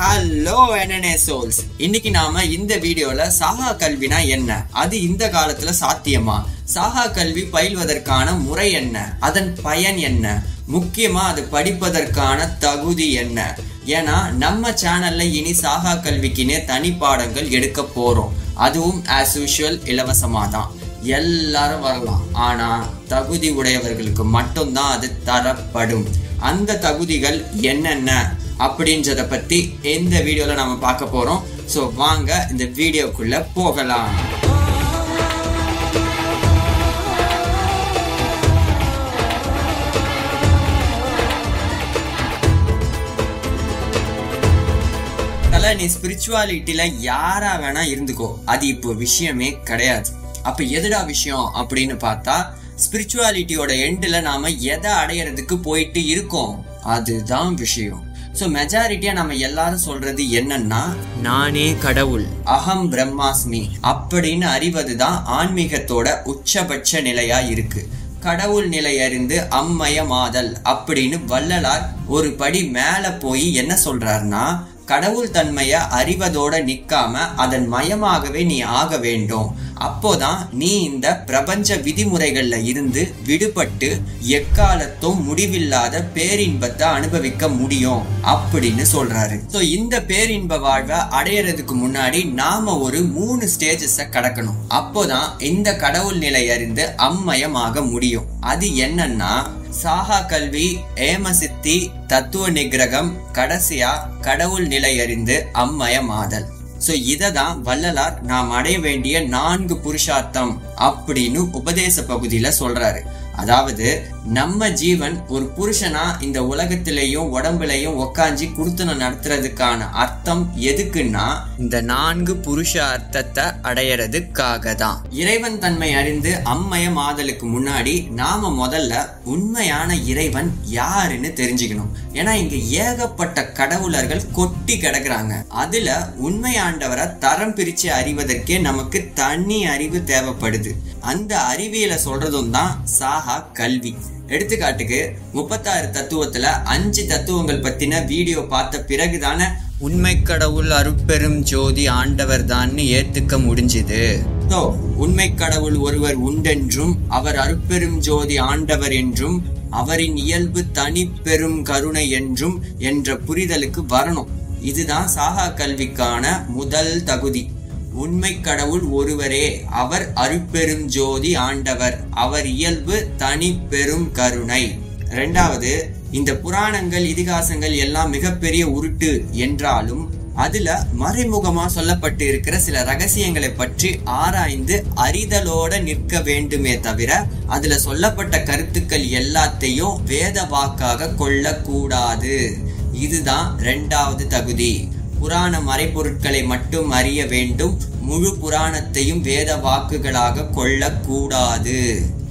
Hello என்னனே souls இன்னைக்கு நாம இந்த வீடியோல சாகா கல்வினா என்ன? அது இந்த காலத்துல சாத்தியமா? சாகா கல்வி பயில்வதற்கான முறை என்ன? அதன் பயன் என்ன? முக்கியமா அது படிப்பதற்கான தகுதி என்ன? ஏன்னா நம்ம சேனல்ல இனி சாகா கல்விக்குனே தனி பாடங்கள் எடுக்க போறோம். அதுவும் ஆஸ் யூஷுவல் இலவசமா தான் எல்லாரும் வரலாம். ஆனா தகுதி உடையவர்களுக்கு மட்டும்தான் அது தரப்படும். அந்த தகுதிகள் என்னென்ன? அப்படின்றத பத்தி இந்த வீடியோல நாம பார்க்க போறோம். ஸோ வாங்க இந்த வீடியோக்குள்ள போகலாம். நீ ஸ்பிரிச்சுவாலிட்டியில யாரா வேணா இருந்துக்கோ. அது இப்போ விஷயமே கிடையாது. அப்ப எதுடா விஷயம் அப்படின்னு பார்த்தா ஸ்பிரிச்சுவாலிட்டியோட எண்டில் நாம எதை அடையறதுக்கு போயிட்டு இருக்கோம்? அதுதான் விஷயம். ஸோ மெஜாரிட்டியா நம்ம எல்லாரும் சொல்றது என்னன்னா நானே கடவுள். அகம் பிரம்மாஸ்மி. அப்படின்னு அறிவதுதான் ஆன்மீகத்தோட உச்சபட்ச நிலையா இருக்கு. கடவுள் நிலை அறிந்து அம்மயமாதல் அப்படின்னு வள்ளலார் ஒரு படி மேல போய் என்ன சொல்றாருன்னா கடவுள் தன்மைய அறிவதோட நிக்காம அதன் மயமாகவே நீ ஆக வேண்டும். அப்போதான் நீ இந்த பிரபஞ்ச விதிமுறைகள்ல இருந்து விடுபட்டு எக்காலத்தும் முடிவில்லாத பேரின்பத்தை அனுபவிக்க முடியும் அப்படின்னு சொல்றாரு. ஸோ இந்த பேரின்ப வாழ்வை அடையறதுக்கு முன்னாடி நாம ஒரு மூணு ஸ்டேஜஸ கடக்கணும். அப்போதான் இந்த கடவுள் நிலை அறிந்து அம்மயமாக முடியும். அது என்னன்னா சாகா கல்வி ஏமசித்தி தத்துவ நிகிரகம் கடைசியா கடவுள் நிலை அறிந்து அம்மயமாதல். ஸோ இதை தான் வள்ளலார் நாம் அடைய வேண்டிய நான்கு புருஷார்த்தம் அப்படின்னு உபதேச பகுதியில சொல்றாரு. அதாவது நம்ம ஜீவன் ஒரு புருஷனா இந்த உலகத்திலையும் உடம்புலையும் உக்காஞ்சி குடுத்தனம் நடத்துறதுக்கான அர்த்தம் எதுக்குன்னா இந்த நான்கு புருஷ அர்த்தத்தை அடையறதுக்காக தான் இறைவன் தன்மை அறிந்து அம்மையம் ஆதலுக்கு முன்னாடி நாம முதல்ல உண்மையான இறைவன் யாருன்னு தெரிஞ்சுக்கணும். ஏன்னா இங்க ஏகப்பட்ட கடவுளர்கள் கொட்டி கிடக்குறாங்க. அதுல உண்மையாண்டவரை தரம் பிரிச்சு அறிவதற்கே நமக்கு தனி அறிவு தேவைப்படுது. அந்த அறிவியலை சொல்றதும் தான் சாஹா கல்வி. எடுத்துக்காட்டுக்கு முப்பத்தாறு தத்துவத்துல அஞ்சு தத்துவங்கள் பத்தின வீடியோ பார்த்த பிறகுதானே உண்மை கடவுள் அருட்பெரும் ஜோதி ஆண்டவர் தான் ஏத்துக்க முடிஞ்சுது. ஸோ உண்மை கடவுள் ஒருவர் உண்டென்றும் அவர் அருட்பெரும் ஜோதி ஆண்டவர் என்றும் அவரின் இயல்பு தனி பெரும் கருணை என்றும் என்ற புரிதலுக்கு வரணும். இதுதான் சாகா கல்விக்கான முதல் தகுதி. உண்மை கடவுள் ஒருவரே அவர் அருட்பெரும் ஜோதி ஆண்டவர் அவர் இயல்பு தனி பெரும் கருணை. ரெண்டாவது இந்த புராணங்கள் இதிகாசங்கள் எல்லாம் மிகப்பெரிய உருட்டு என்றாலும் அதுல மறைமுகமா சொல்லப்பட்டு இருக்கிற சில ரகசியங்களை பற்றி ஆராய்ந்து அறிதலோட நிற்க வேண்டுமே தவிர அதுல சொல்லப்பட்ட கருத்துக்கள் எல்லாத்தையும் வேத வாக்காக கொள்ளக்கூடாது. இதுதான் ரெண்டாவது தகுதி. புராண மறைப்பொருட்களை மட்டும் அறிய வேண்டும் முழு புராணத்தையும் வேத வாக்குகளாக கொள்ளக்கூடாது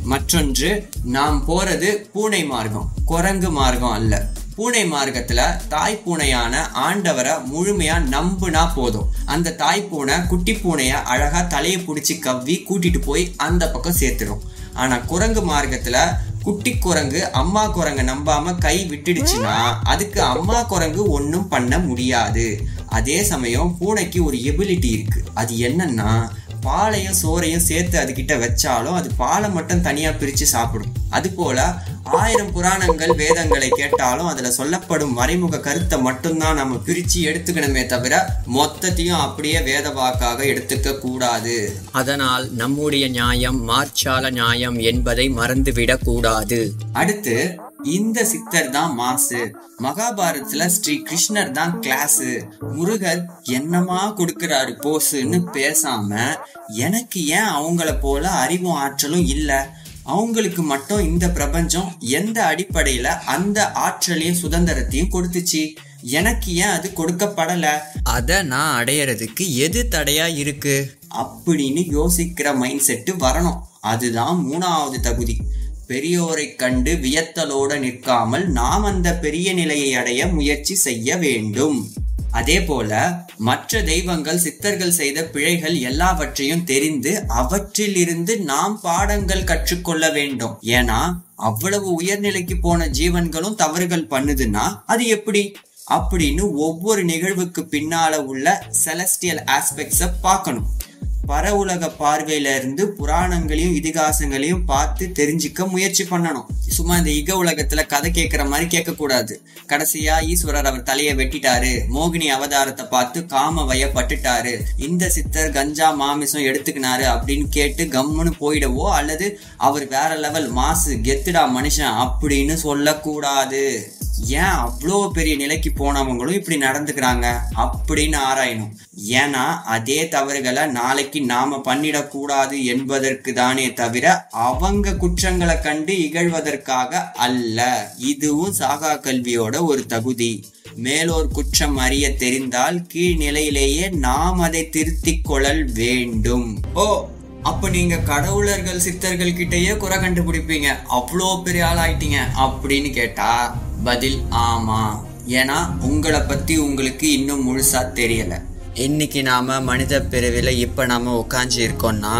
மற்றொன்று நாம் போறது பூனை மார்க்கம் குரங்கு மார்க்கம் அல்ல. பூனை மார்க்கத்துல தாய் பூனையான ஆண்டவரை முழுமையா நம்புனா போதும். அந்த தாய் பூனை குட்டி பூனைய அழகா தலையை பிடிச்சி கவ்வி கூட்டிட்டு போய் அந்த பக்கம் சேர்த்துடும் ஆனா குரங்கு மார்க்கத்துல குட்டி குரங்கு அம்மா குரங்க நம்பாம கை விட்டுடுச்சுன்னா அதுக்கு அம்மா குரங்கு ஒன்றும் பண்ண முடியாது. அதே சமயம் பூனைக்கு ஒரு எபிலிட்டி இருக்கு. அது என்னன்னா பாலையும் சோறையும் சேர்த்து அதுகிட்ட வச்சாலும் அது பாலை மட்டும் தனியா பிரிச்சு சாப்பிடும். அது போல ஆயிரம் புராணங்கள் வேதங்களை கேட்டாலும் அதுல சொல்லப்படும் மறைமுக கருத்தை மட்டும்தான் நம்ம பிரிச்சு எடுத்துக்கணுமே தவிர மொத்தத்தையும் அப்படியே வேத வாக்காக எடுத்துக்க கூடாது. அதனால் நம்முடைய நியாயம் மார்ச்சால நியாயம் என்பதை மறந்துவிடக் கூடாது. அடுத்து இந்த சித்தர் தான் மாசு. மகாபாரதத்துல ஸ்ரீ கிருஷ்ணர் தான் கிளாஸ். முருகர் என்னமா கொடுக்கிறாரு போஸுன்னு பேசாம எனக்கு ஏன் அவங்கள போல அறிவும் ஆற்றலும் இல்லை? அவங்களுக்கு மட்டும் இந்த பிரபஞ்சம் எந்த அடிப்படையில அந்த ஆற்றலையும் சுதந்திரத்தையும் கொடுத்துச்சு? எனக்கு ஏன் அது கொடுக்கப்படல? அத நான் அடையறதுக்கு எது தடையா இருக்கு? அப்படின்னு யோசிக்கிற மைண்ட் செட்டு வரணும். அதுதான் மூணாவது தகுதி. பெரியோரை கண்டு வியத்தலோடு நிற்காமல் நாம் அந்த பெரிய நிலையை அடைய முயற்சி செய்ய வேண்டும். அதே போல மற்ற தெய்வங்கள் சித்தர்கள் செய்த பிழைகள் எல்லாவற்றையும் தெரிந்து அவற்றிலிருந்து நாம் பாடங்கள் கற்றுக்கொள்ள வேண்டும். ஏன்னா அவ்வளவு உயர்நிலைக்கு போன ஜீவன்களும் தவறுகள் பண்ணுதுன்னா அது எப்படி? அப்படின்னு ஒவ்வொரு நிகழ்வுக்கு பின்னால உள்ள செலஸ்டியல் ஆஸ்பெக்ட்ஸை பார்க்கணும். பரவுலக பார்வையில இருந்து புராணங்களையும் இதிகாசங்களையும் பார்த்து தெரிஞ்சுக்க முயற்சி பண்ணணும். சும்மா இந்த இக உலகத்துல கதை கேட்கிற மாதிரி கேட்க கூடாது கடைசியா ஈஸ்வரர் அவர் தலையை வெட்டிட்டாரு. மோகினி அவதாரத்தை பார்த்து காம வயப்பட்டுட்டாரு இந்த சித்தர் கஞ்சா மாமிசம் எடுத்துக்கினாரு அப்படின்னு கேட்டு கம்முன்னு போயிடவோ அல்லது அவர் வேற லெவல் மாசு கெத்துடா மனுஷன் அப்படின்னு சொல்லக்கூடாது. ஏன் அவ்வளோ பெரிய நிலைக்கு போனவங்களும் இப்படி நடந்துக்கிறாங்க அப்படின்னு ஆராயணும். ஏன்னா அதே தவறுகளை நாளைக்கு நாம பண்ணிடக்கூடாது என்பதற்கு தானே தவிர அவங்க குற்றங்களை கண்டு இகழ்வதற்காக அல்ல. இதுவும் சாகா கல்வியோட ஒரு தகுதி. மேலோர் குற்றம் அறிய தெரிந்தால் கீழ்நிலையிலேயே நாம் அதை திருத்திக் கொள்ளல் வேண்டும். ஓ அப்ப நீங்க கடவுளர்கள் சித்தர்கள் கிட்டயே குறை கண்டுபிடிப்பீங்க. அவ்வளோ பெரிய ஆள் ஆயிட்டீங்க அப்படின்னு கேட்டா பதில் ஆமா. ஏன்னா உங்களை பத்தி உங்களுக்கு இன்னும் முழுசா தெரியல. இன்னைக்கு நாம மனித பிறவில இப்ப நாம உட்காந்து இருக்கோம்னா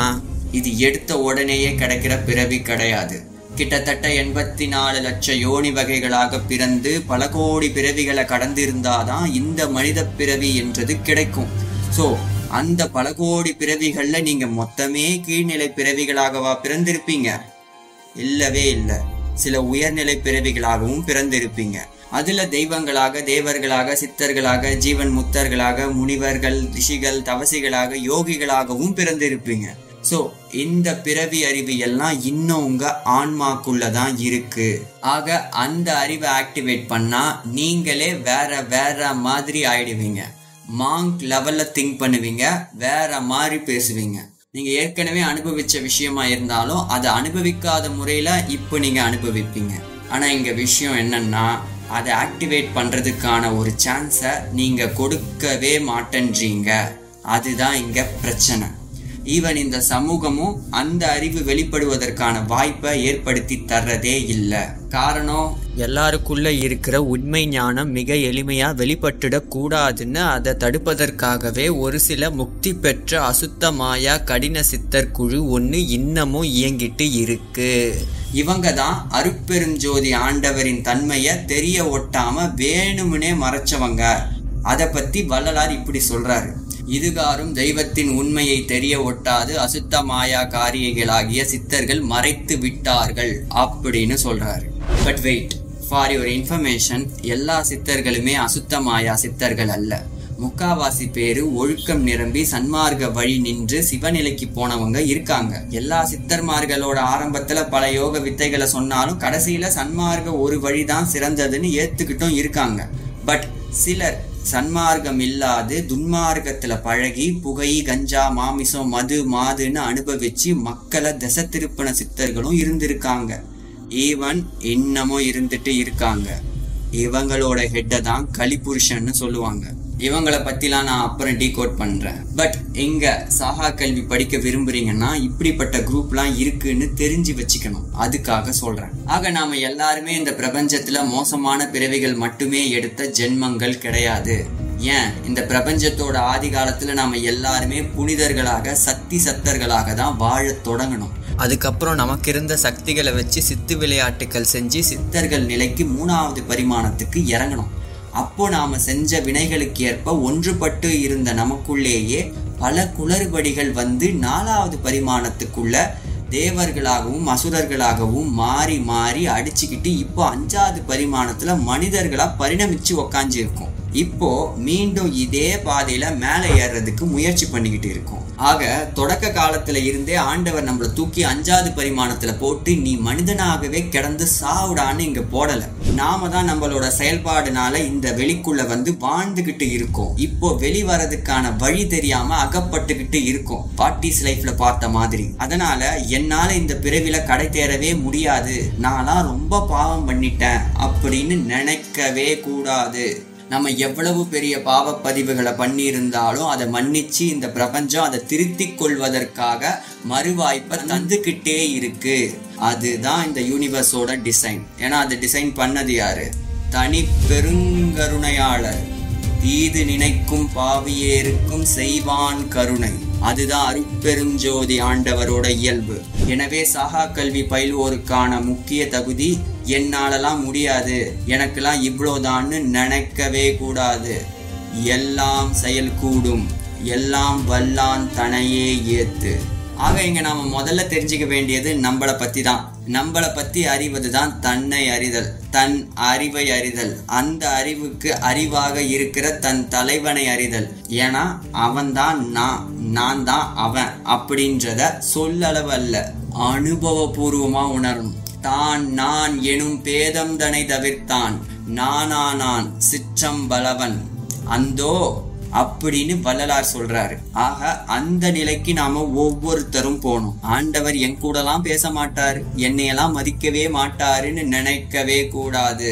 இது எடுத்த உடனேயே கிடைக்கிற பிறவி கிடையாது. கிட்டத்தட்ட எண்பத்தி நாலு லட்சம் யோனி வகைகளாக பிறந்து பல கோடி பிறவிகளை கடந்திருந்தாதான் இந்த மனித பிறவி என்றது கிடைக்கும். ஸோ அந்த பல கோடி பிறவிகளில் நீங்கள் மொத்தமே கீழ்நிலை பிறவிகளாகவா பிறந்திருப்பீங்க. இல்லவே இல்லை. சில உயர்நிலை பிறவிகளாகவும் பிறந்திருப்பீங்க. அதுல தெய்வங்களாக தேவர்களாக சித்தர்களாக ஜீவன் முத்தர்களாக முனிவர்கள் ரிஷிகள் தவசிகளாக யோகிகளாகவும் பிறந்திருப்பீங்க. ஸோ இந்த பிறவி அறிவு எல்லாம் இன்னும் ஆன்மாவுக்குள்ளே தான் இருக்கு. ஆக அந்த அறிவை ஆக்டிவேட் பண்ணால் நீங்களே வேற வேற மாதிரி ஆயிடுவீங்க. மாங்க் லெவலில் திங்க் பண்ணுவீங்க வேற மாதிரி பேசுவீங்க. நீங்க ஏற்கனவே அனுபவிச்ச விஷயமா இருந்தாலும் அதை அனுபவிக்காத முறையில இப்போ நீங்க அனுபவிப்பீங்க. ஆனா இங்க விஷயம் என்னன்னா அதை ஆக்டிவேட் பண்றதுக்கான ஒரு சான்ஸை நீங்க கொடுக்கவே மாட்டேன்றீங்க. அதுதான் இங்க பிரச்சனை. ஈவன் இந்த சமூகமும் அந்த அறிவு வெளிப்படுவதற்கான வாய்ப்பை ஏற்படுத்தி தர்றதே இல்லை. காரணம் எல்லாருக்குள்ள இருக்கிற உண்மை ஞானம் மிக எளிமையா வெளிப்பட்டுடக் கூடாதுன்னு அதை தடுப்பதற்காகவே ஒரு சில முக்தி பெற்ற அசுத்த மாயா கடின சித்தர் குழு ஒன்று இன்னமும் இயங்கிட்டு இருக்கு. இவங்க தான் அருப்பெருஞ்சோதி ஆண்டவரின் தன்மையை தெரிய ஒட்டாம வேணும்னே மறைச்சவங்க. அதை பத்தி வள்ளலார் இப்படி சொல்றாரு. இதுகாரும் தெய்வத்தின் உண்மையை தெரிய ஒட்டாது அசுத்த மாயா காரியங்களாகிய சித்தர்கள் மறைத்து விட்டார்கள் அப்படின்னு சொல்றாரு. But wait for your information எல்லா சித்தர்களுமே அசுத்த மாயா சித்தர்கள் அல்ல. முக்காவாசி பேரு ஒழுக்கம் நிரம்பி சன்மார்க்க வழி நின்று சிவநிலைக்கு போனவங்க இருக்காங்க. எல்லா சித்தர்மார்களோட ஆரம்பத்துல பல யோக வித்தைகளை சொன்னாலும் கடைசியில சன்மார்க்க ஒரு வழிதான் சிறந்ததுன்னு ஏத்துக்கிட்டும் இருக்காங்க. பட் சிலர் சன்மார்க்கம் இல்லாது துன்மார்க்கத்துல பழகி புகை கஞ்சா மாமிசம் மது மாதுன்னு அனுபவிச்சு மக்களை திசை திருப்பின சித்தர்களும் இருந்திருக்காங்க. ஈவன் இன்னமும் இருந்துட்டு இருக்காங்க. இவங்களோட ஹெட்டை தான் கலிபுருஷன்னு சொல்லுவாங்க. இவங்களை பத்திலாம் நான் அப்புறம் டீகோட் பண்றேன். பட் எங்க சாகா கல்வி படிக்க விரும்புறீங்கன்னா இப்படிப்பட்ட குரூப்லாம் இருக்குன்னு தெரிஞ்சு வச்சுக்கணும். அதுக்காக சொல்றேன். ஆக நாம எல்லாருமே இந்த பிரபஞ்சத்துல மோசமான பிறவிகள் மட்டுமே எடுத்த ஜென்மங்கள் கிடையாது. ஏன்? இந்த பிரபஞ்சத்தோட ஆதி காலத்துல நாம எல்லாருமே புனிதர்களாக சக்தி சத்தர்களாக தான் வாழ தொடங்கணும். அதுக்கப்புறம் நமக்கு இருந்த சக்திகளை வச்சு சித்து விளையாட்டுகள் செஞ்சு சித்தர்கள் நிலைக்கு மூணாவது பரிமாணத்துக்கு இறங்கணும். அப்போ நாம செஞ்ச வினைகளுக்கு ஏற்ப ஒன்றுபட்டு இருந்த நமக்குள்ளேயே பல குளறுபடிகள் வந்து நாலாவது பரிமாணத்துக்குள்ள தேவர்களாகவும் அசுரர்களாகவும் மாறி மாறி அடிச்சுக்கிட்டு இப்போ அஞ்சாவது பரிமாணத்துல மனிதர்களா பரிணமிச்சு உக்காந்து இப்போ மீண்டும் இதே பாதையில மேலே ஏறுறதுக்கு முயற்சி பண்ணிக்கிட்டு இருக்கோம். ஆக தொடக்க காலத்துல இருந்தே ஆண்டவர் நம்மளை தூக்கி அஞ்சாவது பரிமாணத்துல போட்டு நீ மனிதனாகவே கிடந்து சாவுடான்னு இங்க போடல. நாம தான் நம்மளோட செயல்பாடுனால இந்த வெளிக்குள்ள வந்து வாழ்ந்துகிட்டு இருக்கோம். இப்போ வெளி வரதுக்கான வழி தெரியாம அகப்பட்டுக்கிட்டு இருக்கோம். பார்ட்டிஸ் லைஃப்ல பார்த்த மாதிரி. அதனால என்னால இந்த பிறவில கடை தேரவே முடியாது. நான்லாம் ரொம்ப பாவம் பண்ணிட்டேன். அப்படின்னு நினைக்கவே கூடாது. நம்ம எவ்வளவு பெரிய பாவ பதிவுகளை பண்ணியிருந்தாலும் அதை மன்னிச்சு இந்த பிரபஞ்சம் அதை திருத்திக் கொள்வதற்காக மறுவாய்ப்பை தந்துக்கிட்டே இருக்கு. அதுதான் இந்த யூனிவர்ஸோட டிசைன் ஏன்னா அதை டிசைன் பண்ணது யாரு? தனி பெருங்கருணையாளர். தீது நினைக்கும் பாவியேருக்கும் செய்வான் கருணை. அதுதான் அருட்பெருஞ்சோதி ஆண்டவரோட இயல்பு. எனவே சகா கல்வி பயில்வோருக்கான முக்கிய தகுதி என்னாலலாம் முடியாது எனக்கெல்லாம் இவ்வளோதான்னு நினைக்கவே கூடாது. எல்லாம் செயல் கூடும் எல்லாம் வல்லான் தனையே ஏத்து. ஆக இங்க நாம முதல்ல தெரிஞ்சுக்க வேண்டியது நம்மளை பத்தி தான் நம்மளை பத்தி அறிவது தான் தன்னை அறிதல் தன் அறிவை அறிதல். அந்த அறிவுக்கு அறிவாக இருக்கிற தன் தலைவனை அறிதல். ஏன்னா அவன்தான் நான். நான் தான் அவன் அப்படின்றத சொல்லளவல்ல. அனுபவபூர்வமாக அனுபவபூர்வமா உணரணும் தான் நான் எனும் பேதம் தனை தவிர்த்தான். நானானான் சிற்றம்பலவன் அந்தோ அப்படின்னு வள்ளலார் சொல்றாரு. ஆக அந்த நிலைக்கு நாம ஒவ்வொருத்தரும் போகணும். ஆண்டவர் என் கூடலாம் பேச மாட்டாரு. என்னையெல்லாம் மதிக்கவே மாட்டாருன்னு நினைக்கவே கூடாது.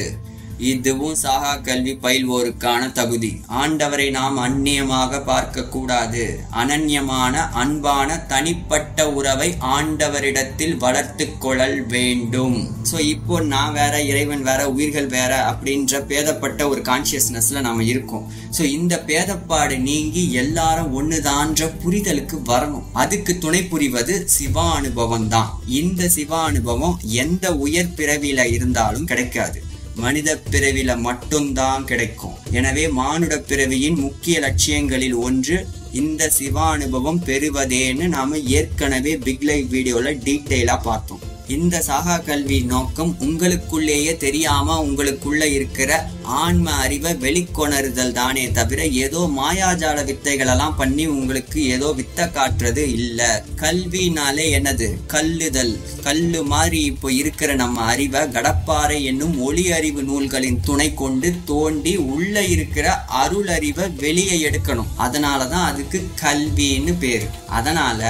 இதுவும் சாகா கல்வி பயில்வோருக்கான தகுதி. ஆண்டவரை நாம் அந்நியமாக பார்க்க கூடாது அனன்யமான அன்பான தனிப்பட்ட உறவை ஆண்டவரிடத்தில் வளர்த்து கொள்ளல் வேண்டும். ஸோ இப்போ நான் வேற இறைவன் வேற உயிர்கள் வேற அப்படின்ற பேதப்பட்ட ஒரு கான்சியஸ்னஸ்ல நாம இருக்கோம். ஸோ இந்த பேதப்பாடு நீங்கி எல்லாரும் ஒண்ணுதான்ற புரிதலுக்கு வரணும். அதுக்கு துணை புரிவது சிவா அனுபவம் தான் இந்த சிவா அனுபவம் எந்த உயர் பிறவியில இருந்தாலும் கிடைக்காது. மனித பிறவில மட்டும்தான் கிடைக்கும். எனவே மானுட பிறவியின் முக்கிய லட்சியங்களில் ஒன்று இந்த சிவா அனுபவம் பெறுவதேன்னு நாம ஏற்கனவே பிக் லைவ் வீடியோல டீட்டெயிலா பார்த்தோம். இந்த சாகா கல்வி நோக்கம் உங்களுக்குள்ளேயே தெரியாம உங்களுக்குள்ள இருக்கிற ஆன்ம அறிவை வெளிக்கொணருதல் தானே தவிர ஏதோ மாயாஜால வித்தைகளெல்லாம் பண்ணி உங்களுக்கு ஏதோ வித்த காட்டுறது இல்ல. கல்வினாலே என்னது? கல்லுதல். கல்லு மாதிரி இப்போ இருக்கிற நம்ம அறிவை கடப்பாறை என்னும் ஒளி அறிவு நூல்களின் துணை கொண்டு தோண்டி உள்ள இருக்கிற அருள் அறிவை வெளியே எடுக்கணும். அதனாலதான் அதுக்கு கல்வின்னு பேரு. அதனால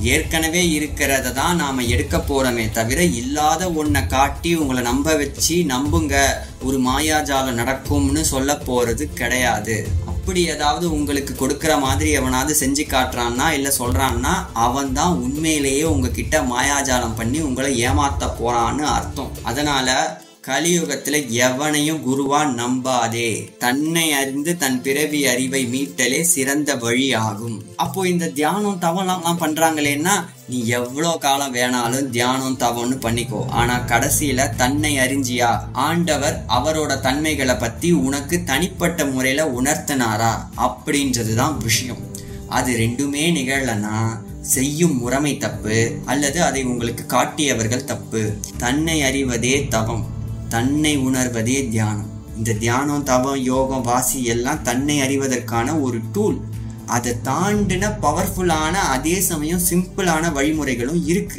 ஏற்கனவே இருக்கிறத தான் நாம எடுக்க போறோமே தவிர இல்லாத ஒன்றை காட்டி உங்களை நம்ப வச்சு நம்புங்க. ஒரு மாயாஜாலம் நடக்கும்னு சொல்ல போகிறது கிடையாது. அப்படி ஏதாவது உங்களுக்கு கொடுக்குற மாதிரி எவனாவது செஞ்சு காட்டுறான்னா இல்லை சொல்கிறான்னா அவன் தான் உண்மையிலேயே உங்ககிட்ட மாயாஜாலம் பண்ணி உங்களை ஏமாற்ற போகிறான்னு அர்த்தம். அதனால் கலியுகத்துல எவனையும் குருவா நம்பாதே. தன்னை அறிந்து தன் பிறவி அறிவை மீட்டலே சிறந்த வழி ஆகும். அப்போ இந்த தியானம் தவம்லாம் பண்றாங்களேன்னா நீ எவ்வளோ காலம் வேணாலும் தியானம் தவம்னு பண்ணிக்கோ. ஆனா கடைசியில தன்னை அறிஞ்சியா? ஆண்டவர் அவரோட தன்மைகளை பத்தி உனக்கு தனிப்பட்ட முறையில உணர்த்தினாரா? அப்படின்றதுதான் விஷயம். அது ரெண்டுமே நிகழலன்னா செய்யும் முறைமை தப்பு அல்லது அதை உங்களுக்கு காட்டியவர்கள் தப்பு. தன்னை அறிவதே தவம். தன்னை உணர்வதே தியானம். இந்த தியானம் தவம் யோகம் வாசி எல்லாம் தன்னை அறிவதற்கான ஒரு டூல் அதை தாண்டின பவர்ஃபுல்லான அதே சமயம் சிம்பிளான வழிமுறைகளும் இருக்கு.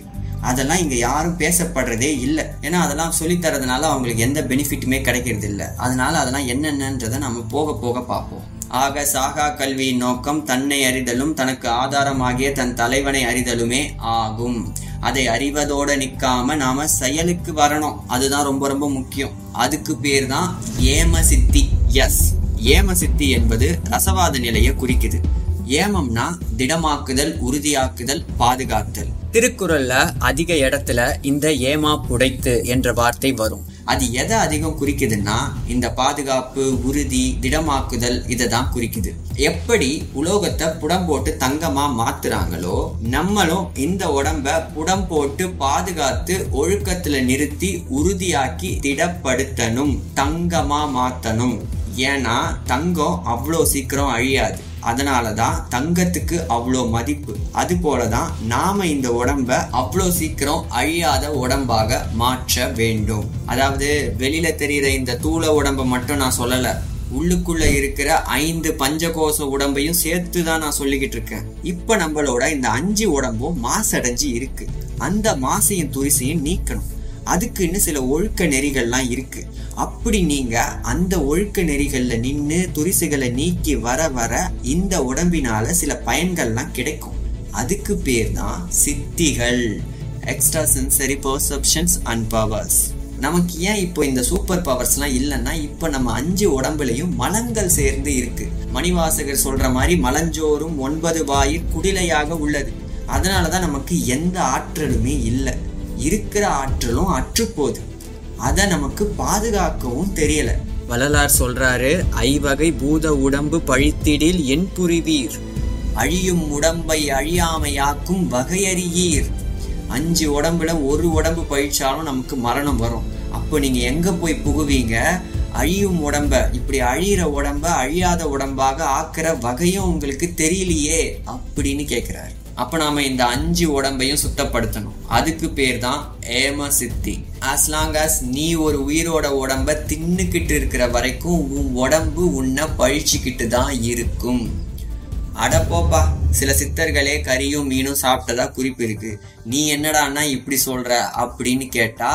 அதெல்லாம் இங்கே யாரும் பேசப்படுறதே இல்லை. ஏன்னா அதெல்லாம் சொல்லித்தரதுனால அவங்களுக்கு எந்த பெனிஃபிட்டுமே கிடைக்கிறது இல்லை அதனால அதெல்லாம் என்னென்னன்றதை நம்ம போக போக பார்ப்போம். ஆக சாகா கல்வியின் நோக்கம் தன்னை அறிதலும் தனக்கு ஆதாரமாகிய தன் தலைவனை அறிதலுமே ஆகும். அதை அறிவதோட நிற்காம நாம செயலுக்கு வரணும். அதுதான் ரொம்ப ரொம்ப முக்கியம். அதுக்கு பேர் தான் ஏம சித்தி எஸ். ஏம சித்தி என்பது ரசவாத நிலையை குறிக்குது. ஏமம்னா திடமாக்குதல் உறுதியாக்குதல் பாதுகாத்தல். திருக்குறள்ல அதிக இடத்துல இந்த ஏமா புடைத்து என்ற வார்த்தை வரும். அது எதை அதிகம் குறிக்குதுன்னா இந்த பாதுகாப்பு உறுதி திடமாக்குதல் இதை தான் குறிக்குது. எப்படி உலோகத்தை புடம் போட்டு தங்கமா மாத்துறாங்களோ நம்மளும் இந்த உடம்ப புடம் போட்டு பாதுகாத்து ஒழுக்கத்துல நிறுத்தி உறுதியாக்கி திடப்படுத்தணும் தங்கமா மாத்தணும். ஏன்னா தங்கம் அவ்வளோ சீக்கிரம் அழியாது. அதனால தான் தங்கத்துக்கு அவ்வளோ மதிப்பு. அது போல தான் நாம இந்த உடம்ப அவ்வளோ சீக்கிரம் அழியாத உடம்பாக மாற்ற வேண்டும். அதாவது வெளியில தெரியிற இந்த தூள உடம்ப மட்டும் நான் சொல்லல. உள்ளுக்குள்ள இருக்கிற ஐந்து பஞ்சகோச உடம்பையும் சேர்த்து தான் நான் சொல்லிக்கிட்டு இருக்கேன். இப்ப நம்மளோட இந்த அஞ்சு உடம்பும் மாசடைஞ்சு இருக்கு. அந்த மாசையும் துரிசையும் நீக்கணும். அதுக்குன்னு சில ஒழுக்க நெறிகள்லாம் இருக்கு. அப்படி நீங்க அந்த ஒழுக்க நெறிகள்ல நின்று துரிசுகளை நீக்கி வர வர இந்த உடம்பினால சில பயன்கள்லாம் கிடைக்கும். அதுக்கு பேர் தான் சித்திகள். Extra sensory perceptions and powers நமக்கு ஏன் இப்போ இந்த சூப்பர் பவர்ஸ்லாம் இல்லைன்னா இப்போ நம்ம அஞ்சு உடம்புலையும் மலங்கள் சேர்ந்து இருக்கு. மணிவாசகர் சொல்ற மாதிரி மலஞ்சோறும் ஒன்பது வாயிற் குடிலையாக உள்ளது. அதனாலதான் நமக்கு எந்த ஆற்றலுமே இல்லை. இருக்கிற ஆற்றலும் அற்றுப்போகுது. அதை நமக்கு பாதுகாக்கவும் தெரியல. வள்ளலார் சொல்றாரு ஐவகை பூத உடம்பு பழித்திடில் என் புரிவீர். அழியும் உடம்பை அழியாமையாக்கும் வகையறியீர். அஞ்சு உடம்புல ஒரு உடம்பு பழிச்சாலும் நமக்கு மரணம் வரும். அப்போ நீங்க எங்க போய் புகுவீங்க? அழியும் உடம்ப இப்படி அழியிற உடம்ப அழியாத உடம்பாக ஆக்குற வகையும் உங்களுக்கு தெரியலையே அப்படின்னு கேக்குறாரு. அப்ப நாம இந்த அஞ்சு உடம்பையும் சுத்தப்படுத்தணும். அதுக்கு பேர் தான் ஏம சித்தி ஆஸ் லாங் அஸ் நீ ஒரு உயிரோட உடம்ப தின்னுக்கிட்டு இருக்கிற வரைக்கும் உன் உடம்பு உன்னை பழிச்சுக்கிட்டு தான் இருக்கும். அடப்போப்பா சில சித்தர்களே கறியும் மீனும் சாப்பிட்டதா குறிப்பு இருக்கு. நீ என்னடான்னா இப்படி சொல்ற அப்படின்னு கேட்டா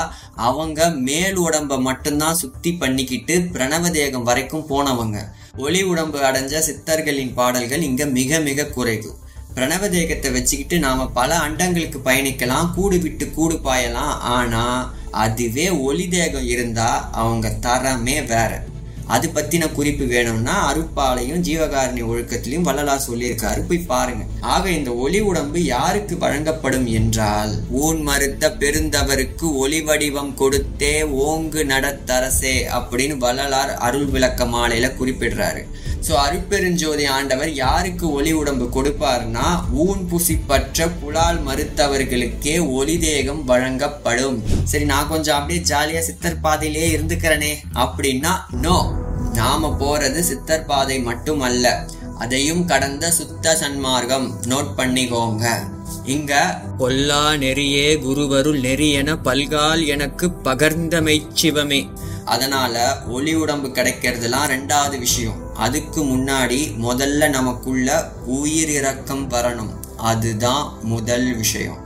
அவங்க மேல் உடம்ப மட்டும்தான் சுத்தி பண்ணிக்கிட்டு பிரணவ தேகம் வரைக்கும் போனவங்க. ஒளி உடம்பு அடைஞ்ச சித்தர்களின் பாடல்கள் இங்க மிக மிக குறைவு. பிரணவ தேகத்தை வச்சுக்கிட்டு நாம பல அண்டங்களுக்கு பயணிக்கலாம் கூடு விட்டு கூடு பாயலாம். ஆனா அதுவே ஒளி தேகம் இருந்தா அவங்க தரமே வேற. அது பத்தின குறிப்பு வேணும்னா அருப்பாலையும் ஜீவகாரணி ஒழுக்கத்திலையும் வள்ளலார் சொல்லியிருக்காரு. போய் பாருங்க. ஆக இந்த ஒளி உடம்பு யாருக்கு வழங்கப்படும் என்றால் ஊன் மறுத்த பெருந்தவருக்கு ஒளி வடிவம் கொடுத்தே ஓங்கு நடத்தரசே அப்படின்னு வள்ளலார் அருள் விளக்க மாலையில குறிப்பிடுறாரு. ஸோ அருப்பெருஞ்சோதி ஆண்டவர் யாருக்கு ஒளி உடம்பு கொடுப்பார்னா ஊன் புசிப்பற்ற புலால் மறுத்தவர்களுக்கே ஒளி தேகம் வழங்கப்படும். சரி நான் கொஞ்சம் அப்படியே ஜாலியா சித்தர் பாதையிலே இருந்துக்கிறனே. அப்படின்னா நோ நாம போறது சித்தர் பாதை மட்டும் அல்ல அதையும் கடந்த சுத்த சன்மார்க்கம். நோட் பண்ணிக்கோங்க. இங்க பொல்லா நெறியே குருவருள் நெறி என பல்கால் எனக்கு பகர்ந்தமை சிவமே. அதனால ஒளி உடம்பு கிடைக்கிறதுலாம் ரெண்டாவது விஷயம். அதுக்கு முன்னாடி முதல்ல நமக்குள்ள உயிர் இறக்கம் வரணும். அதுதான் முதல் விஷயம்.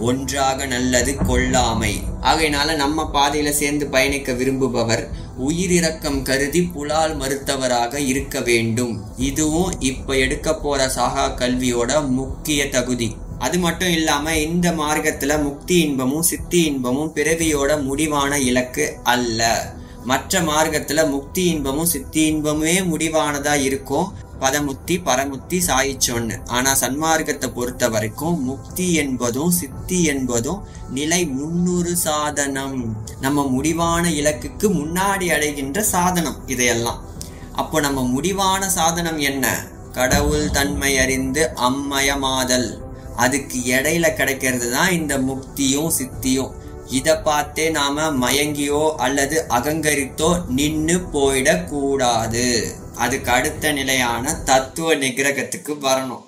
ஒன்றாக நல்லது கொள்ளாமை. ஆகையினால நம்ம பாதையில சேர்ந்து பயணிக்க விரும்புபவர் உயிரிறக்கம் கருதி புலால் மறுத்தவராக இருக்க வேண்டும். இதுவும் இப்ப எடுக்க போற சாகா கல்வியோட முக்கிய தகுதி. அது மட்டும் இல்லாம இந்த மார்க்கத்துல முக்தி இன்பமும் சித்தி இன்பமும் பிறவியோட முடிவான இலக்கு அல்ல. மற்ற மார்க்கத்துல முக்தி இன்பமும் சித்தி இன்பமுமே முடிவானதா இருக்கும் பதமுத்தி பரமுத்தி சாயிச்சொன்னு ஆனா சன்மார்க்கத்தை பொறுத்த வரைக்கும் முக்தி என்பதும் சித்தி என்பதும் நிலை முன்னூறு சாதனம். நம்ம முடிவான இலக்குக்கு முன்னாடி அடைகின்ற சாதனம் இதையெல்லாம். அப்போ நம்ம முடிவான சாதனம் என்ன? கடவுள் தன்மை அறிந்து அம்மயமாதல். அதுக்கு இடையில கிடைக்கிறது தான் இந்த முக்தியும் சித்தியும். இதை பார்த்தே நாம மயங்கியோ அல்லது அகங்கரித்தோ நின்று போயிடக்கூடாது. அதுக்கு அடுத்த நிலையான தத்துவ நிகிரகத்துக்கு வரணும்.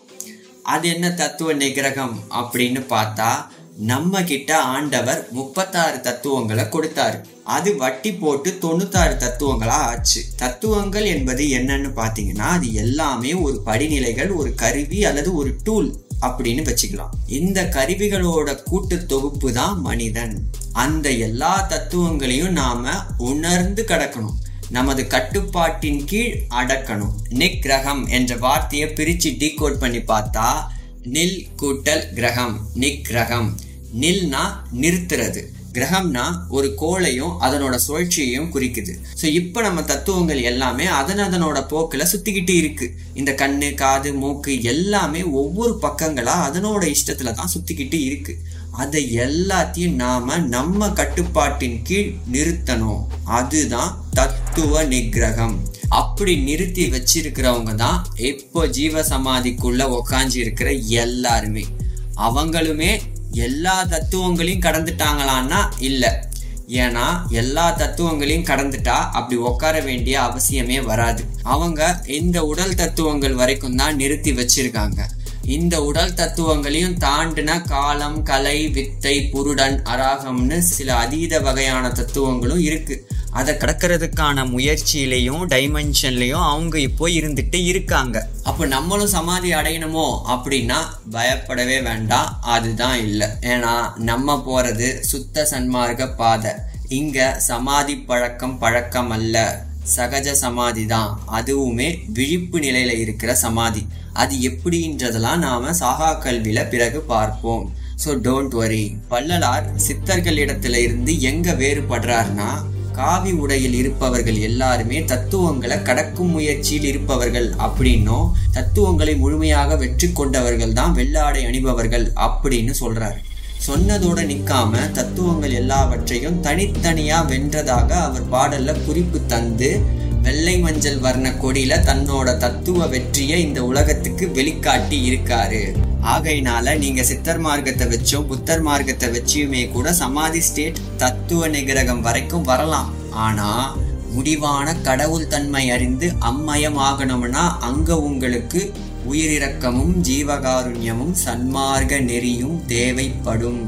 அது என்ன தத்துவ நிகிரகம் அப்படின்னு பார்த்தா நம்ம கிட்ட ஆண்டவர் முப்பத்தாறு தத்துவங்களை கொடுத்தாரு. அது வட்டி போட்டு தொண்ணூத்தாறு தத்துவங்களா ஆச்சு. தத்துவங்கள் என்பது என்னன்னு பாத்தீங்கன்னா அது எல்லாமே ஒரு படிநிலைகள் ஒரு கருவி அல்லது ஒரு டூல் அப்படின்னு வச்சுக்கலாம். இந்த கருவிகளோட கூட்டு தொகுப்பு தான் மனிதன். அந்த எல்லா தத்துவங்களையும் நாம உணர்ந்து கடக்கணும். நமது கட்டுப்பாட்டின் கீழ் அடக்கணும். நிக் கிரகம் என்ற வார்த்தையை பிரிச்சு டீகோட் பண்ணி பார்த்தா நில் கூட்டல் கிரகம் நிக் கிரகம். நில்னா நிறுத்துறது. கிரகம்னா ஒரு கோளையும் அதனோட சுழற்சியையும் குறிக்குது. ஸோ இப்போ நம்ம தத்துவங்கள் எல்லாமே அதன் அதனோட போக்கில் சுத்திக்கிட்டு இருக்கு. இந்த கண்ணு காது மூக்கு எல்லாமே ஒவ்வொரு பக்கங்களா அதனோட இஷ்டத்துல தான் சுத்திக்கிட்டு இருக்கு. அதை எல்லாத்தையும் நாம நம்ம கட்டுப்பாட்டின் கீழ் நிறுத்தணும். அதுதான் தத்துவ நிகிரகம் அப்படி நிறுத்தி வச்சிருக்கிறவங்க தான் இப்போ ஜீவ சமாதிக்குள்ள உக்காஞ்சி இருக்கிற எல்லாருமே. அவங்களுமே எல்லா தத்துவங்களையும் கடந்துட்டாங்களான்னா இல்லை. ஏன்னா எல்லா தத்துவங்களையும் கடந்துட்டா அப்படி உட்கார வேண்டிய அவசியமே வராது. அவங்க இந்த உடல் தத்துவங்கள் வரைக்கும் தான் நிறுத்தி வச்சிருக்காங்க. இந்த உடல் தத்துவங்களையும் தாண்டின காலம் கலை வித்தை புருடன் அராகம்னு சில அதீத வகையான தத்துவங்களும் இருக்கு. அதை கடக்கிறதுக்கான முயற்சியிலையும் டைமென்ஷன்லையும் அவங்க இப்போ இருந்துட்டு இருக்காங்க. அப்போ நம்மளும் சமாதி அடையணுமோ அப்படின்னா பயப்படவே வேண்டாம். அதுதான் இல்லை. ஏன்னா நம்ம போறது சுத்த சன்மார்க்க பாதை. இங்க சமாதி பழக்கம் பழக்கம் அல்ல. சகஜ சமாதி தான். அதுவுமே விழிப்பு நிலையில இருக்கிற சமாதி. அது எப்படின்றதெல்லாம் நாம சாகா கல்வியில பிறகு பார்ப்போம். ஸோ டோன்ட் வரி வள்ளலார் சித்தர்களிடத்துல இருந்து எங்க வேறுபடுறாருன்னா காவி உடையில் இருப்பவர்கள் எல்லாருமே தத்துவங்களை கடக்கும் முயற்சியில் இருப்பவர்கள் அப்படின்னும் தத்துவங்களை முழுமையாக வெற்றி கொண்டவர்கள் தான் வெள்ளாடை அணிபவர்கள் அப்படின்னு சொல்றாரு. சொன்னதோட நிற்காம தத்துவங்கள் எல்லாவற்றையும் தனித்தனியா வென்றதாக அவர் பாடல்ல குறிப்பு தந்து வெள்ளை மஞ்சள் வர்ண கொடியில தன்னோட தத்துவ வெற்றியை இந்த உலகத்துக்கு வெளிக்காட்டி இருக்காரு. ஆகையினால நீங்க சித்தர் மார்க்கத்தை வச்சோ புத்தர் மார்க்கத்தை வச்சியுமே கூட சமாதி ஸ்டேட் தத்துவ நிகரகம் வரைக்கும் வரலாம். ஆனா முடிவான கடவுள் தன்மை அறிந்து அம்மயமாகணும்னா அங்க உங்களுக்கு உயிரிறக்கமும் ஜீவகாருண்யமும் சன்மார்க்க நெறியும் தேவைப்படும்.